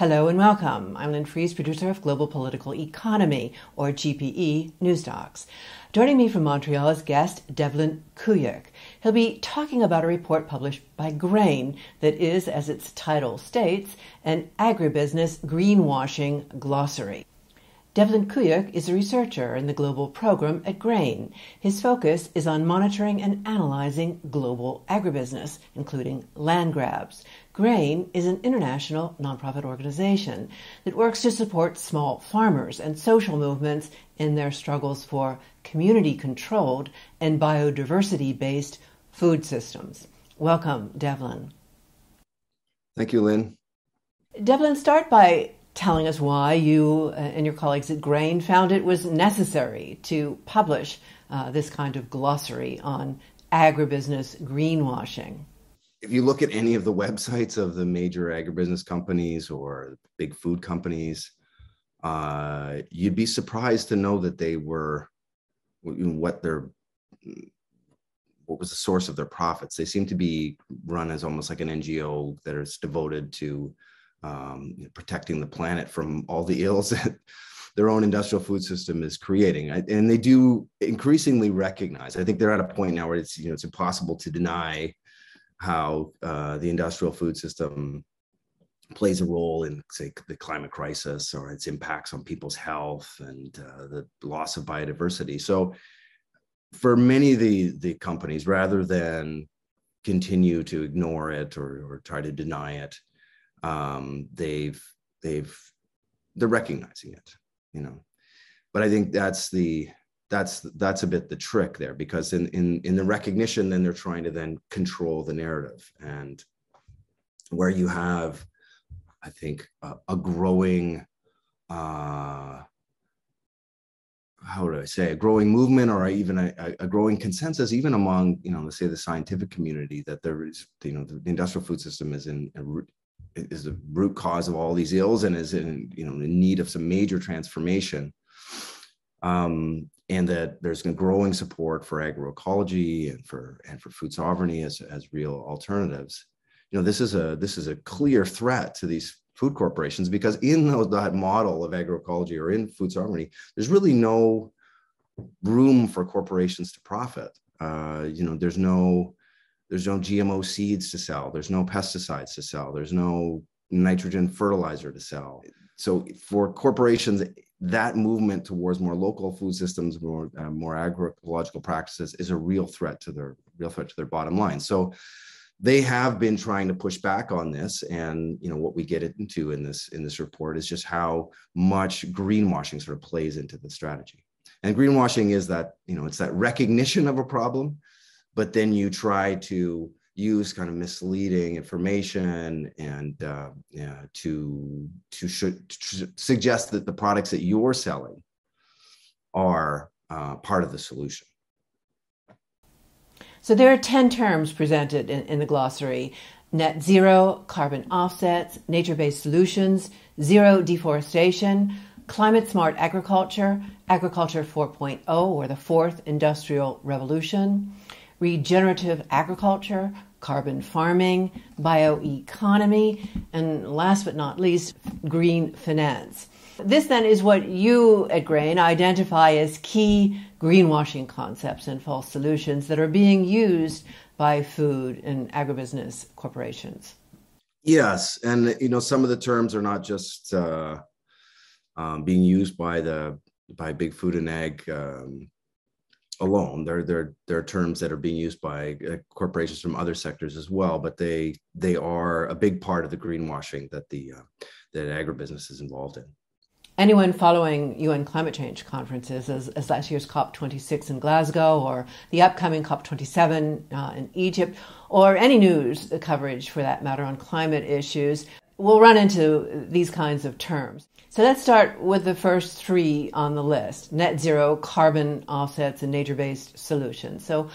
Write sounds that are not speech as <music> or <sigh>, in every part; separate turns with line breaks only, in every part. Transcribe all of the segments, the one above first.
Hello and welcome. I'm Lynn Fries, producer of Global Political Economy, or GPE, News Docs. Joining me from Montreal is guest Devlin Kuyek. He'll be talking about a report published by Grain that is, as its title states, an agribusiness greenwashing glossary. Devlin Kuyek is a researcher in the global program at Grain. His focus is on monitoring and analyzing global agribusiness, including land grabs. Grain is an international nonprofit organization that works to support small farmers and social movements in their struggles for community controlled and biodiversity based food systems. Welcome, Devlin.
Thank you, Lynn.
Devlin, start by telling us why you uh, and your colleagues at Grain found it was necessary to publish uh, this kind of glossary on agribusiness greenwashing.
If you look at any of the websites of the major agribusiness companies or big food companies, uh, you'd be surprised to know that they were what their what was the source of their profits. They seem to be run as almost like an NGO that is devoted to um, protecting the planet from all the ills <laughs> that their own industrial food system is creating. And they do increasingly recognize. I think they're at a point now where it's you know it's impossible to deny how uh, the industrial food system plays a role in say the climate crisis or its impacts on people's health and uh, the loss of biodiversity. So for many of the the companies, rather than continue to ignore it or, or try to deny it, um, they've they've they're recognizing it you know but i think that's the that's that's a bit the trick there because in in in the recognition then they're trying to then control the narrative. And where you have i think a, a growing uh how would I say a growing movement or even a, a, growing consensus, even among you know, let's say the scientific community, that there is you know the industrial food system is in is the root cause of all these ills and is in you know in need of some major transformation. Um, and that there's growing support for agroecology and for and for food sovereignty as, as real alternatives you know this is a this is a clear threat to these food corporations because in that model of agroecology or in food sovereignty there's really no room for corporations to profit uh, you know there's no there's no GMO seeds to sell. There's no pesticides to sell. There's no nitrogen fertilizer to sell. So for corporations, that movement towards more local food systems, more uh, more agroecological practices, is a real threat to their real threat to their bottom line. So they have been trying to push back on this, and you know what we get into in this in this report is just how much greenwashing sort of plays into the strategy. And greenwashing is that you know it's that recognition of a problem but then you try to use kind of misleading information and uh, yeah, to to, should, suggest that the products that you're selling are uh, part of the solution.
So there are 10 terms presented in, in the glossary net zero, carbon offsets, nature based solutions, zero deforestation, climate smart agriculture, agriculture 4.0, or the fourth industrial revolution, regenerative agriculture, carbon farming, bioeconomy, and last but not least, green finance. This then is what you at Grain identify as key greenwashing concepts and false solutions that are being used by food and agribusiness corporations.
Yes, and you know some of the terms are not just uh, um, being used by the by big food and ag um, alone. They're they're they're terms that are being used by uh, corporations from other sectors as well, but they they are a big part of the greenwashing that the uh, that agribusiness is involved in.
Anyone following UN climate change conferences, as, as last year's COP26 in Glasgow, or the upcoming COP27 uh, in Egypt, or any news coverage for that matter on climate issues, will run into these kinds of terms. So let's start with the first three on the list net zero, carbon offsets, and nature based solutions. So,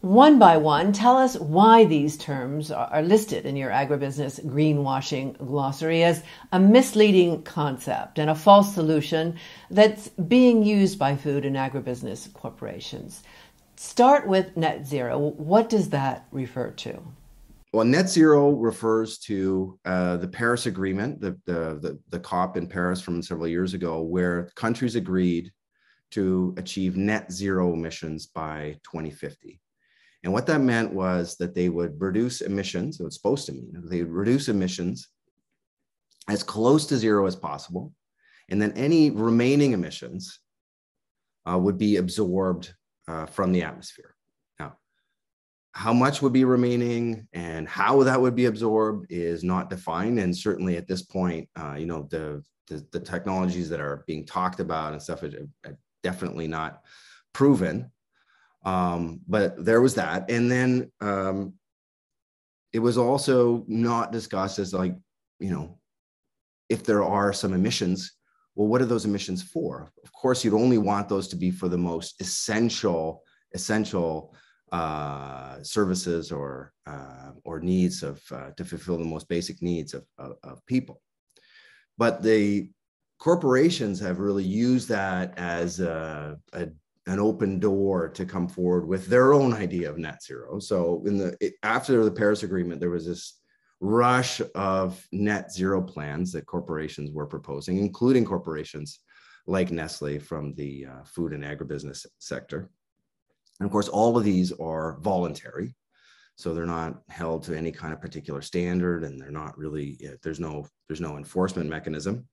one by one, tell us why these terms are listed in your agribusiness greenwashing glossary as a misleading concept and a false solution that's being used by food and agribusiness corporations. Start with net zero. What does that refer to?
Well, net zero refers to uh, the Paris Agreement, the, the, the, the COP in Paris from several years ago, where countries agreed to achieve net zero emissions by 2050. And what that meant was that they would reduce emissions, it was supposed to mean, they would reduce emissions as close to zero as possible. And then any remaining emissions uh, would be absorbed uh, from the atmosphere how much would be remaining and how that would be absorbed is not defined. And certainly at this point uh, you know the, the, the technologies that are being talked about and stuff are, are definitely not proven. Um, but there was that. And then um, it was also not discussed as like you know if there are some emissions well what are those emissions for? Of course you'd only want those to be for the most essential essential uh, services or uh, or needs of uh, to fulfill the most basic needs of, of, of, people. But the corporations have really used that as a, a, an open door to come forward with their own idea of net zero. So in the it, after the Paris Agreement, there was this rush of net zero plans that corporations were proposing, including corporations like Nestle from the uh, food and agribusiness sector. And of course, all of these are voluntary. So they're not held to any kind of particular standard and they're not really, there's no, there's no enforcement mechanism.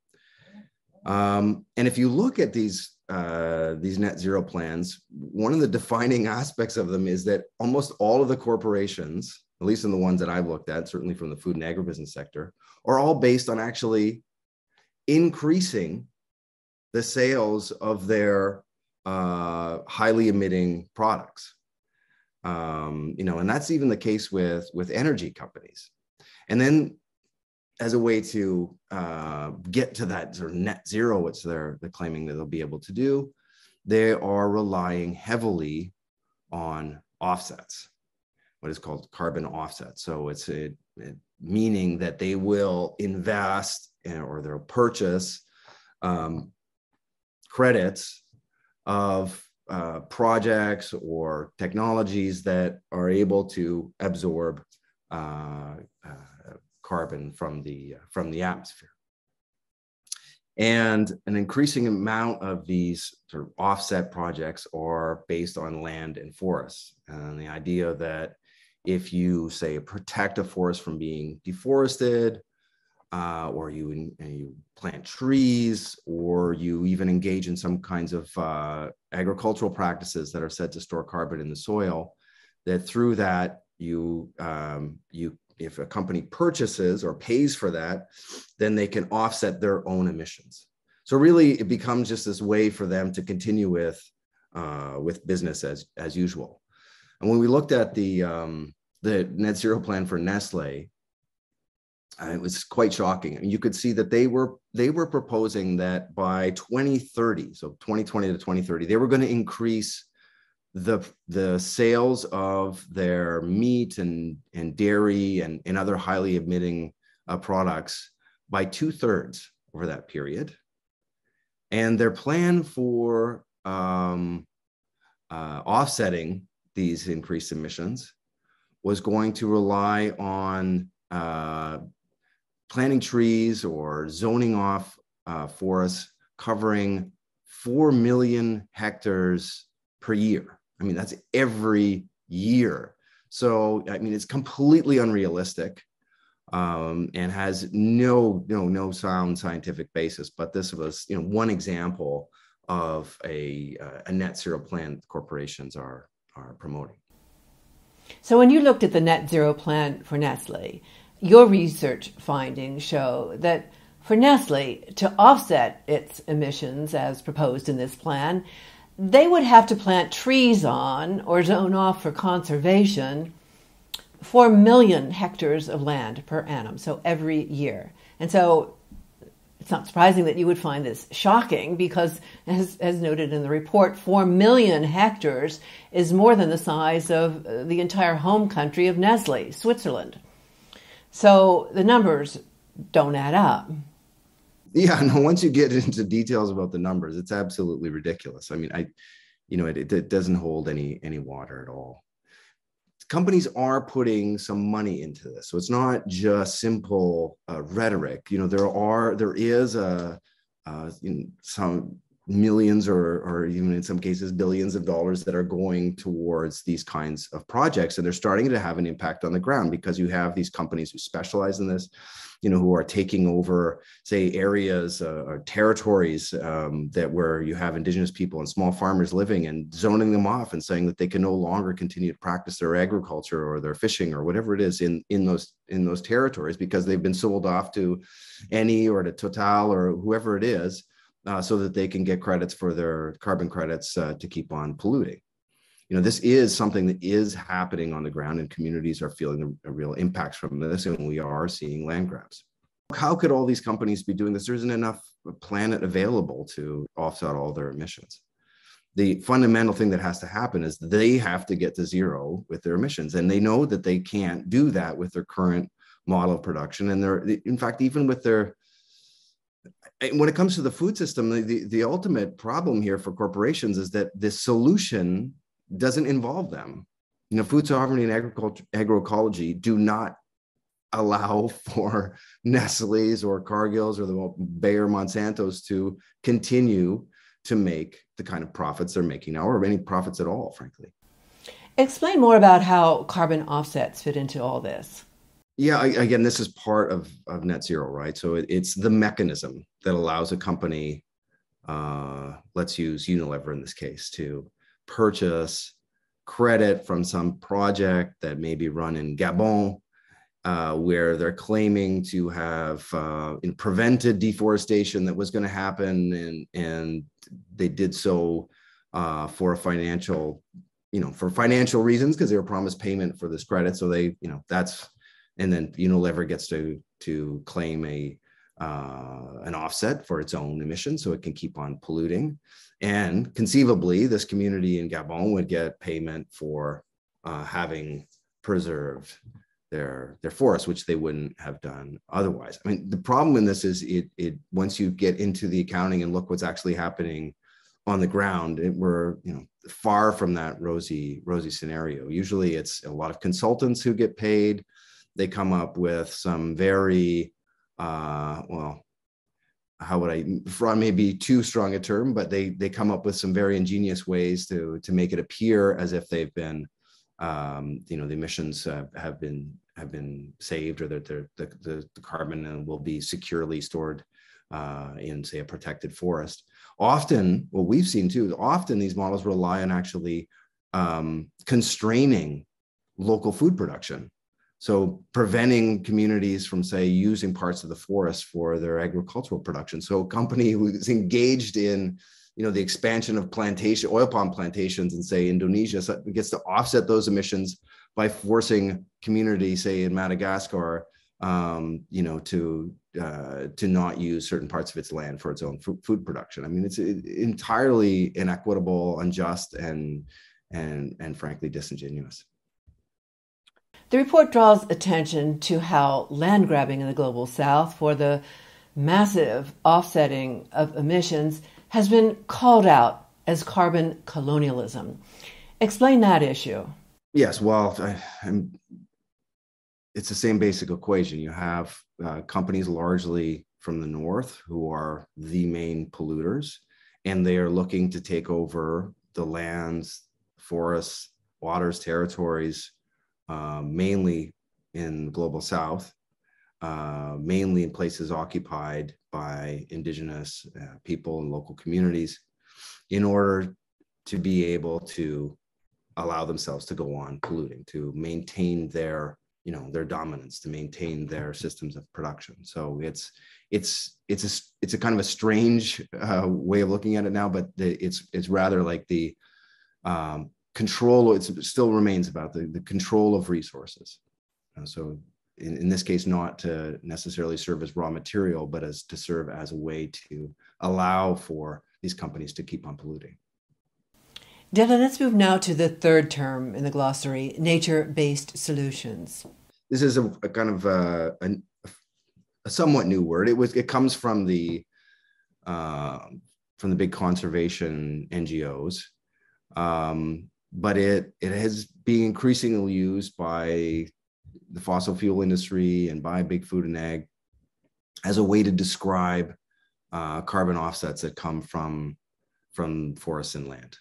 Um, and if you look at these, uh, these net zero plans, one of the defining <laughs> aspects of them is that almost all of the corporations, at least in the ones that I've looked at, certainly from the food and agribusiness sector, are all based on actually increasing the sales of their uh, highly emitting products. Um, you know, and that's even the case with with energy companies. And then, as a way to uh, get to that sort of net zero, which they're they're claiming that they'll be able to do, they are relying heavily on offsets, what is called carbon offsets. So it's a, a meaning that they will invest or they'll purchase um, credits of uh, projects or technologies that are able to absorb uh, uh, carbon from the from the atmosphere. And an increasing amount of these sort of offset projects are based on land and forests. And the idea that if you say protect a forest from being deforested, uh, or you, you plant trees, or you even engage in some kinds of uh, agricultural practices that are said to store carbon in the soil, that through that you um, you if a company purchases or pays for that, then they can offset their own emissions. So really, it becomes just this way for them to continue with uh, with business as as usual. And when we looked at the um, the net zero plan for Nestle, uh, it was quite shocking. I mean, you could see that they were they were proposing that by 2030, so 2020 to 2030, they were going to increase the the sales of their meat and and dairy and, and other highly emitting uh, products by two thirds over that period. And their plan for um, uh, offsetting these increased emissions was going to rely on uh, planting trees or zoning off uh, forests covering 4 million hectares per year. I mean, that's every year. So, I mean, it's completely unrealistic um, and has no, no, no sound scientific basis. But this was, you know, one example of a, uh, a net zero plan corporations are, are promoting.
So, when you looked at the net zero plan for Nestle, your research findings show that for Nestle to offset its emissions as proposed in this plan, they would have to plant trees on or zone off for conservation 4 million hectares of land per annum, so every year. And so it's not surprising that you would find this shocking because, as, as noted in the report, 4 million hectares is more than the size of the entire home country of Nestle, Switzerland. So the numbers don't add up.
Yeah, no, once you get into details about the numbers, it's absolutely ridiculous. I mean, I, you know, it, it doesn't hold any any water at all. companies are putting some money into this. So it's not just simple uh, rhetoric. You know, there are there is a uh, some millions or, or even in some cases billions of dollars that are going towards these kinds of projects. And they're starting to have an impact on the ground because you have these companies who specialize in this you know who are taking over say areas uh, or territories um, that where you have indigenous people and small farmers living and zoning them off and saying that they can no longer continue to practice their agriculture or their fishing or whatever it is in in those in those territories because they've been sold off to Eni or to Total or whoever it is uh, so that they can get credits for their carbon credits uh, to keep on polluting. You know, this is something that is happening on the ground, and communities are feeling a real impacts from this, and we are seeing land grabs. How could all these companies be doing this? There isn't enough planet available to offset all their emissions. The fundamental thing that has to happen is they have to get to zero with their emissions, and they know that they can't do that with their current model of production. And they're, in fact, even with their when it comes to the food system, the, the ultimate problem here for corporations is that the solution doesn't involve them. You know, food sovereignty and agriculture, agroecology do not allow <laughs> for Nestle's or Cargill's or the Bayer Monsanto's to continue to make the kind of profits they're making now, or any profits at all, frankly.
Explain more about how carbon offsets fit into all this.
Yeah, again, this is part of, of net zero, right? So it, it's the mechanism that allows a company, uh, let's use Unilever in this case, to purchase credit from some project that may be run in Gabon, uh, where they're claiming to have uh, prevented deforestation that was going to happen, and and they did so uh, for a financial, you know, for financial reasons because they were promised payment for this credit. So they, you know, that's and then Unilever gets to to claim a uh, an offset for its own emissions, so it can keep on polluting. And conceivably, this community in Gabon would get payment for uh, having preserved their their forests, which they wouldn't have done otherwise. I mean, the problem in this is it it once you get into the accounting and look what's actually happening on the ground, it, we're you know far from that rosy rosy scenario. Usually, it's a lot of consultants who get paid they come up with some very uh, well how would I fraud may be too strong a term, but they they come up with some very ingenious ways to to make it appear as if they've been um, you know the emissions uh, have been have been saved or that the, the, the carbon will be securely stored uh, in say a protected forest. Often, what we've seen too, often these models rely on actually um, constraining local food production. So preventing communities from, say, using parts of the forest for their agricultural production. So a company who's engaged in, you know, the expansion of plantation, oil palm plantations in, say, Indonesia gets to offset those emissions by forcing communities, say, in Madagascar, um, you know, to uh, to not use certain parts of its land for its own food production. I mean, it's entirely inequitable, unjust, and and and frankly disingenuous.
The report draws attention to how land grabbing in the global south for the massive offsetting of emissions has been called out as carbon colonialism. Explain that issue.
Yes, well, I, it's the same basic equation. You have uh, companies largely from the north who are the main polluters, and they are looking to take over the lands, forests, waters, territories uh, mainly in the global south, uh, mainly in places occupied by indigenous uh, people and local communities, in order to be able to allow themselves to go on polluting, to maintain their you know their dominance to maintain their systems of production. So it's it's it's a it's a kind of a strange uh, way of looking at it now but the, it's it's rather like the um, control it still remains about the, the control of resources. Uh, so in, in this case not to necessarily serve as raw material but as to serve as a way to allow for these companies to keep on polluting.
Devlin, let's move now to the third term in the glossary nature-based solutions.
This is a, a kind of a, a, a, somewhat new word. It was it comes from the uh, from the big conservation ngos um, but it it has been increasingly used by the fossil fuel industry and by big food and ag as a way to describe uh, carbon offsets that come from from forests and land.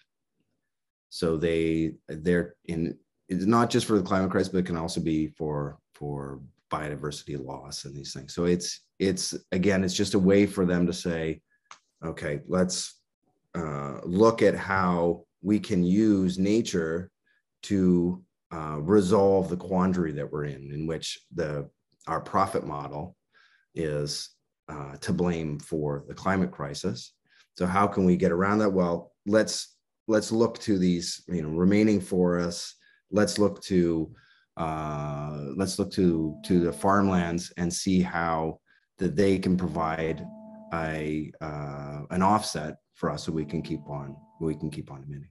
So they they're in it's not just for the climate crisis, but it can also be for for biodiversity loss and these things. So it's it's again, it's just a way for them to say, okay, let's uh, look at how we can use nature to uh, resolve the quandary that we're in, in which the our profit model is uh, to blame for the climate crisis. So how can we get around that? Well, let's let's look to these you know remaining forests. Let's look to uh, let's look to to the farmlands and see how that they can provide a uh, an offset for us so we can keep on we can keep on emitting.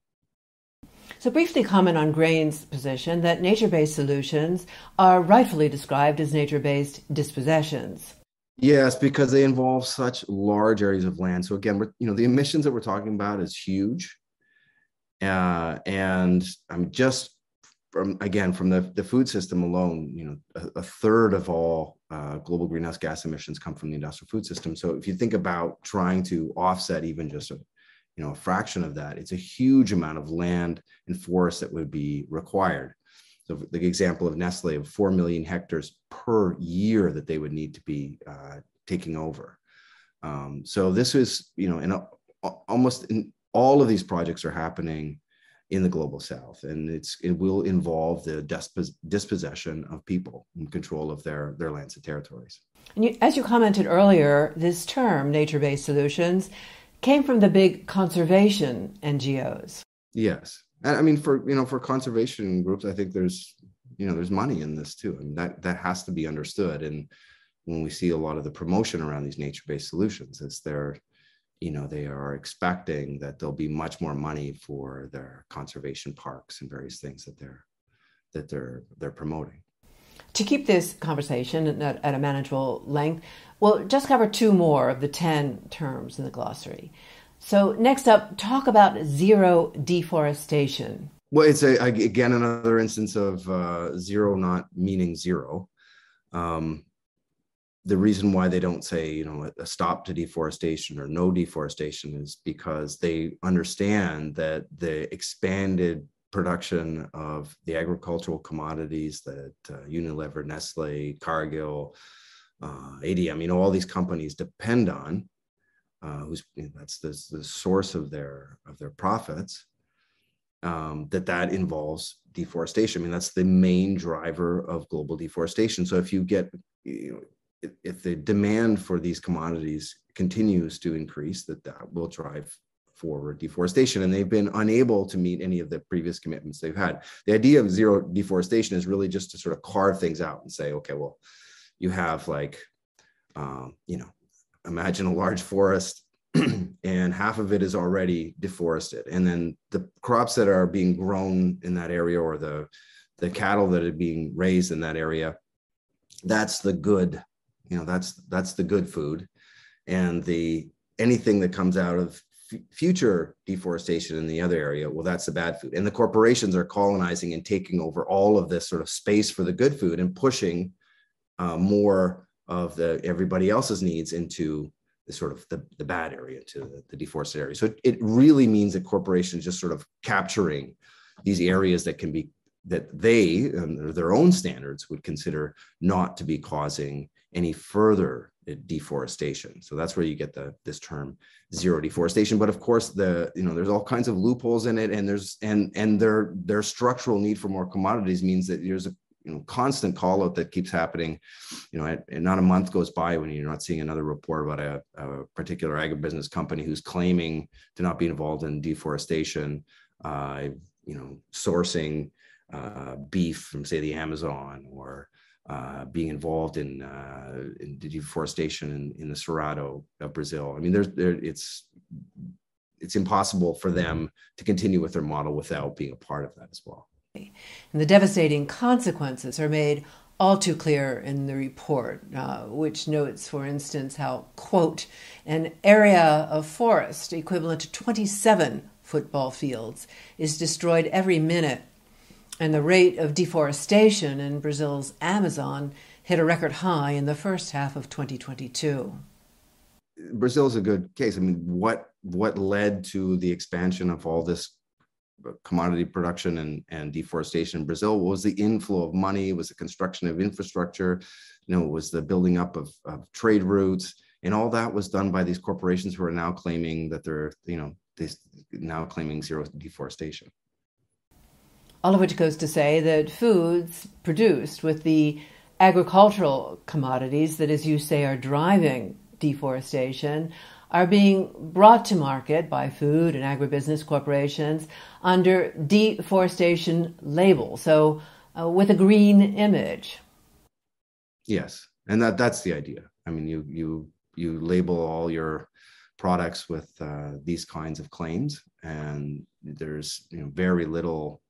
So, briefly comment on Grain's position that nature based solutions are rightfully described as nature based dispossessions.
Yes, because they involve such large areas of land. So, again, we're, you know, the emissions that we're talking about is huge. Uh, and I'm just from, again, from the, the food system alone, you know, a, a third of all uh, global greenhouse gas emissions come from the industrial food system. So, if you think about trying to offset even just a you know a fraction of that it's a huge amount of land and forest that would be required. So the example of nestle of 4 million hectares per year that they would need to be uh, taking over. Um, so this is you know in a, almost in all of these projects are happening in the global south and it's it will involve the dispos- dispossession of people and control of their their lands and territories.
And you, as you commented earlier this term nature-based solutions came from the big conservation NGOs.
Yes. And I mean, for, you know, for conservation groups, I think there's, you know, there's money in this too. and that, that has to be understood. And when we see a lot of the promotion around these nature-based solutions, it's they're, you know, they are expecting that there'll be much more money for their conservation parks and various things that they're, that they're, they're promoting.
To keep this conversation at, at a manageable length, we'll just cover two more of the 10 terms in the glossary. So, next up, talk about zero deforestation.
Well, it's a, again another instance of uh, zero not meaning zero. Um, the reason why they don't say, you know, a stop to deforestation or no deforestation is because they understand that the expanded production of the agricultural commodities that uh, Unilever, Nestle, Cargill, uh, ADM, you know, all these companies depend on, uh, who's you know, that's the, the source of their of their profits. Um, that that involves deforestation. I mean, that's the main driver of global deforestation. So if you get, you know, if, if the demand for these commodities continues to increase, that that will drive for deforestation and they've been unable to meet any of the previous commitments they've had. The idea of zero deforestation is really just to sort of carve things out and say okay well you have like um, you know imagine a large forest <clears throat> and half of it is already deforested. And then the crops that are being grown in that area or the the cattle that are being raised in that area that's the good you know that's that's the good food. And the anything that comes out of future deforestation in the other area, well, that's the bad food. And the corporations are colonizing and taking over all of this sort of space for the good food and pushing uh, more of the everybody else's needs into the sort of the, the bad area, to the, the deforested area. So it, it really means that corporations just sort of capturing these areas that can be that they and their own standards would consider not to be causing any further deforestation. So that's where you get the this term zero deforestation. But of course, the you know there's all kinds of loopholes in it, and there's and and their their structural need for more commodities means that there's a you know constant call out that keeps happening. You know, and not a month goes by when you're not seeing another report about a, a particular agribusiness company who's claiming to not be involved in deforestation. Uh, you know, sourcing uh, beef from say the Amazon or uh, being involved in, uh, in deforestation in, in, the Cerrado of Brazil. I mean, there's there, it's it's impossible for them to continue with their model without being a part of that as well.
And the devastating consequences are made all too clear in the report, uh, which notes, for instance, how, quote, an area of forest equivalent to 27 football fields is destroyed every minute, and the rate of deforestation in Brazil's Amazon hit a record high in the first half of 2022.
Brazil is a good case. I mean, what what led to the expansion of all this commodity production and, and deforestation in Brazil was the inflow of money, was the construction of infrastructure, you know, was the building up of, of trade routes, and all that was done by these corporations who are now claiming that they're, you know, they now claiming zero deforestation.
All of which goes to say that foods produced with the agricultural commodities that, as you say, are driving deforestation are being brought to market by food and agribusiness corporations under deforestation label, so uh, with a green image.
Yes, and that that's the idea. I mean, you you you label all your products with uh, these kinds of claims, and there's you know very little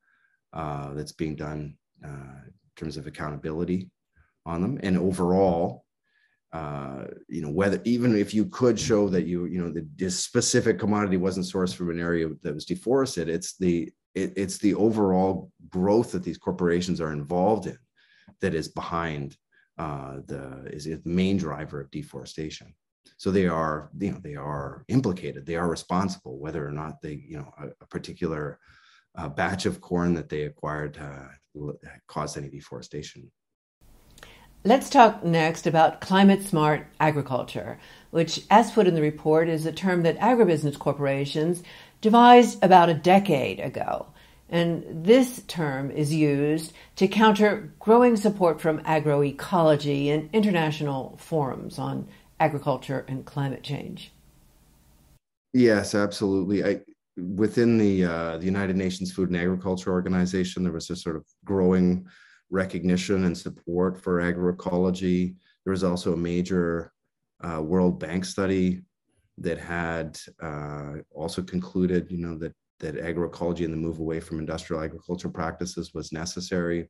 uh, that's being done uh, in terms of accountability on them, and overall, uh, you know, whether even if you could show that you, you know, the this specific commodity wasn't sourced from an area that was deforested, it's the it, it's the overall growth that these corporations are involved in that is behind uh, the is the main driver of deforestation. So they are, you know, they are implicated. They are responsible, whether or not they, you know, a, a particular uh, batch of corn that they acquired uh, caused any deforestation.
Let's talk next about climate smart agriculture, which, as put in the report, is a term that agribusiness corporations devised about a decade ago. And this term is used to counter growing support from agroecology and international forums on agriculture and climate change.
Yes, absolutely. I, within the uh, the United Nations Food and Agriculture Organization, there was a sort of growing recognition and support for agroecology. There was also a major uh, World Bank study that had uh, also concluded, you know, that that agroecology and the move away from industrial agricultural practices was necessary.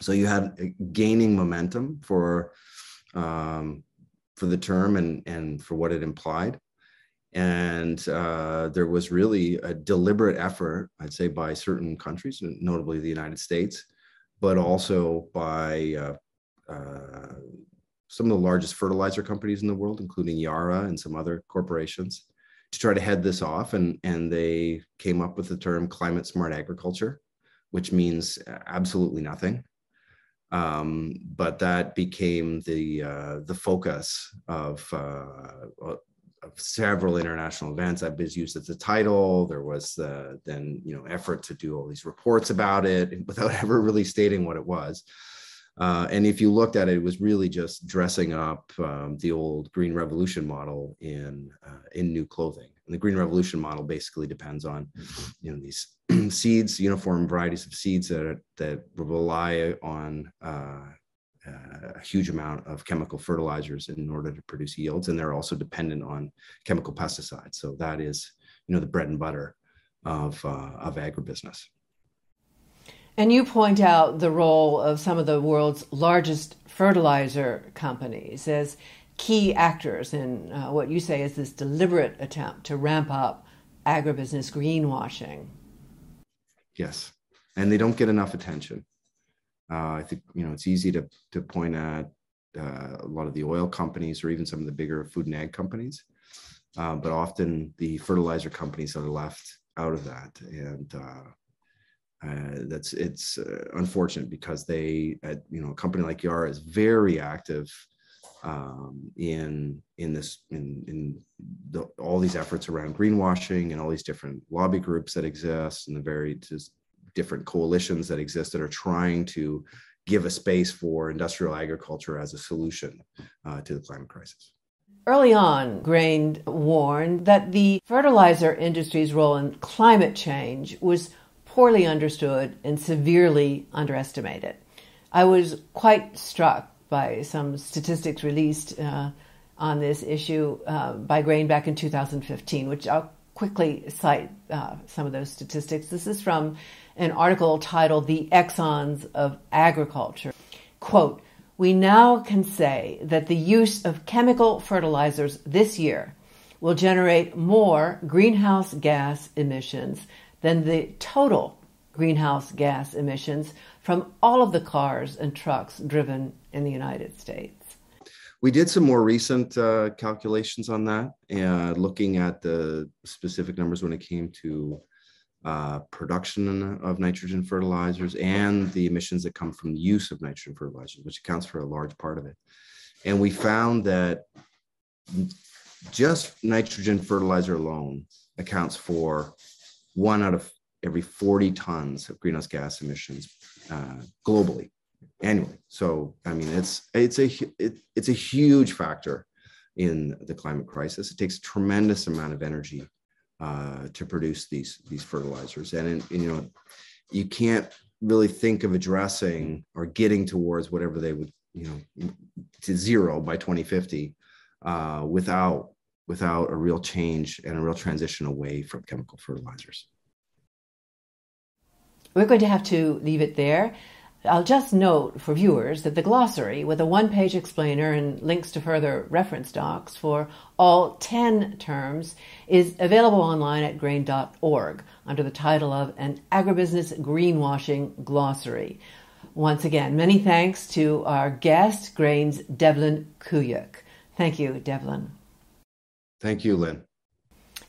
So you had gaining momentum for um, for the term and and for what it implied. And uh, there was really a deliberate effort, I'd say, by certain countries, notably the United States, but also by uh, uh, some of the largest fertilizer companies in the world, including Yara and some other corporations, to try to head this off. And, and they came up with the term climate smart agriculture, which means absolutely nothing. Um, but that became the uh, the focus of uh, of several international events. I've been used as a title. There was the then you know effort to do all these reports about it <laughs> without ever really stating what it was. Uh, and if you looked at it, it was really just dressing up um, the old Green Revolution model in uh, in new clothing. And the Green Revolution model basically depends on you know these <clears throat> seeds, uniform varieties of seeds that that rely on uh, a huge amount of chemical fertilizers in order to produce yields, and they're also dependent on chemical pesticides. So that is, you know, the bread and butter of uh, of agribusiness.
And you point out the role of some of the world's largest fertilizer companies as key actors in uh, what you say is this deliberate attempt to ramp up agribusiness greenwashing.
Yes, and they don't get enough attention. Uh, I think you know it's easy to to point at uh, a lot of the oil companies or even some of the bigger food and ag companies, uh, but often the fertilizer companies are left out of that, and uh, uh, that's it's uh, unfortunate because they, you know, a company like Yara is very active um, in in this in in the, all these efforts around greenwashing and all these different lobby groups that exist and the very just different coalitions that exist that are trying to give a space for industrial agriculture as a solution uh, to the climate crisis.
Early on, Grain warned that the fertilizer industry's role in climate change was poorly understood and severely underestimated. I was quite struck by some statistics released uh, on this issue uh, by Grain back in 2015, which I'll quickly cite uh, some of those statistics. This is from an article titled The Exxons of Agriculture. Quote, we now can say that the use of chemical fertilizers this year will generate more greenhouse gas emissions than the total greenhouse gas emissions from all of the cars and trucks driven in the United States.
We did some more recent uh, calculations on that, uh, looking at the specific numbers when it came to uh, production of nitrogen fertilizers and the emissions that come from the use of nitrogen fertilizers, which accounts for a large part of it. And we found that just nitrogen fertilizer alone accounts for one out of every 40 tons of greenhouse gas emissions uh, globally annually. So, I mean, it's it's a it, it's a huge factor in the climate crisis. It takes a tremendous amount of energy uh, to produce these these fertilizers, and, and you know, you can't really think of addressing or getting towards whatever they would you know to zero by 2050 uh, without without a real change and a real transition away from chemical fertilizers.
We're going to have to leave it there. I'll just note for viewers that the glossary, with a one page explainer and links to further reference docs for all 10 terms, is available online at grain.org under the title of An Agribusiness Greenwashing Glossary. Once again, many thanks to our guest, Grain's Devlin Kuyek. Thank you, Devlin.
Thank you, Lynn.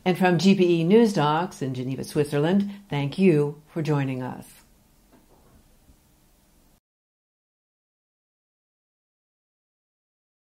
And from GPE News Docs in Geneva, Switzerland, thank you for joining us.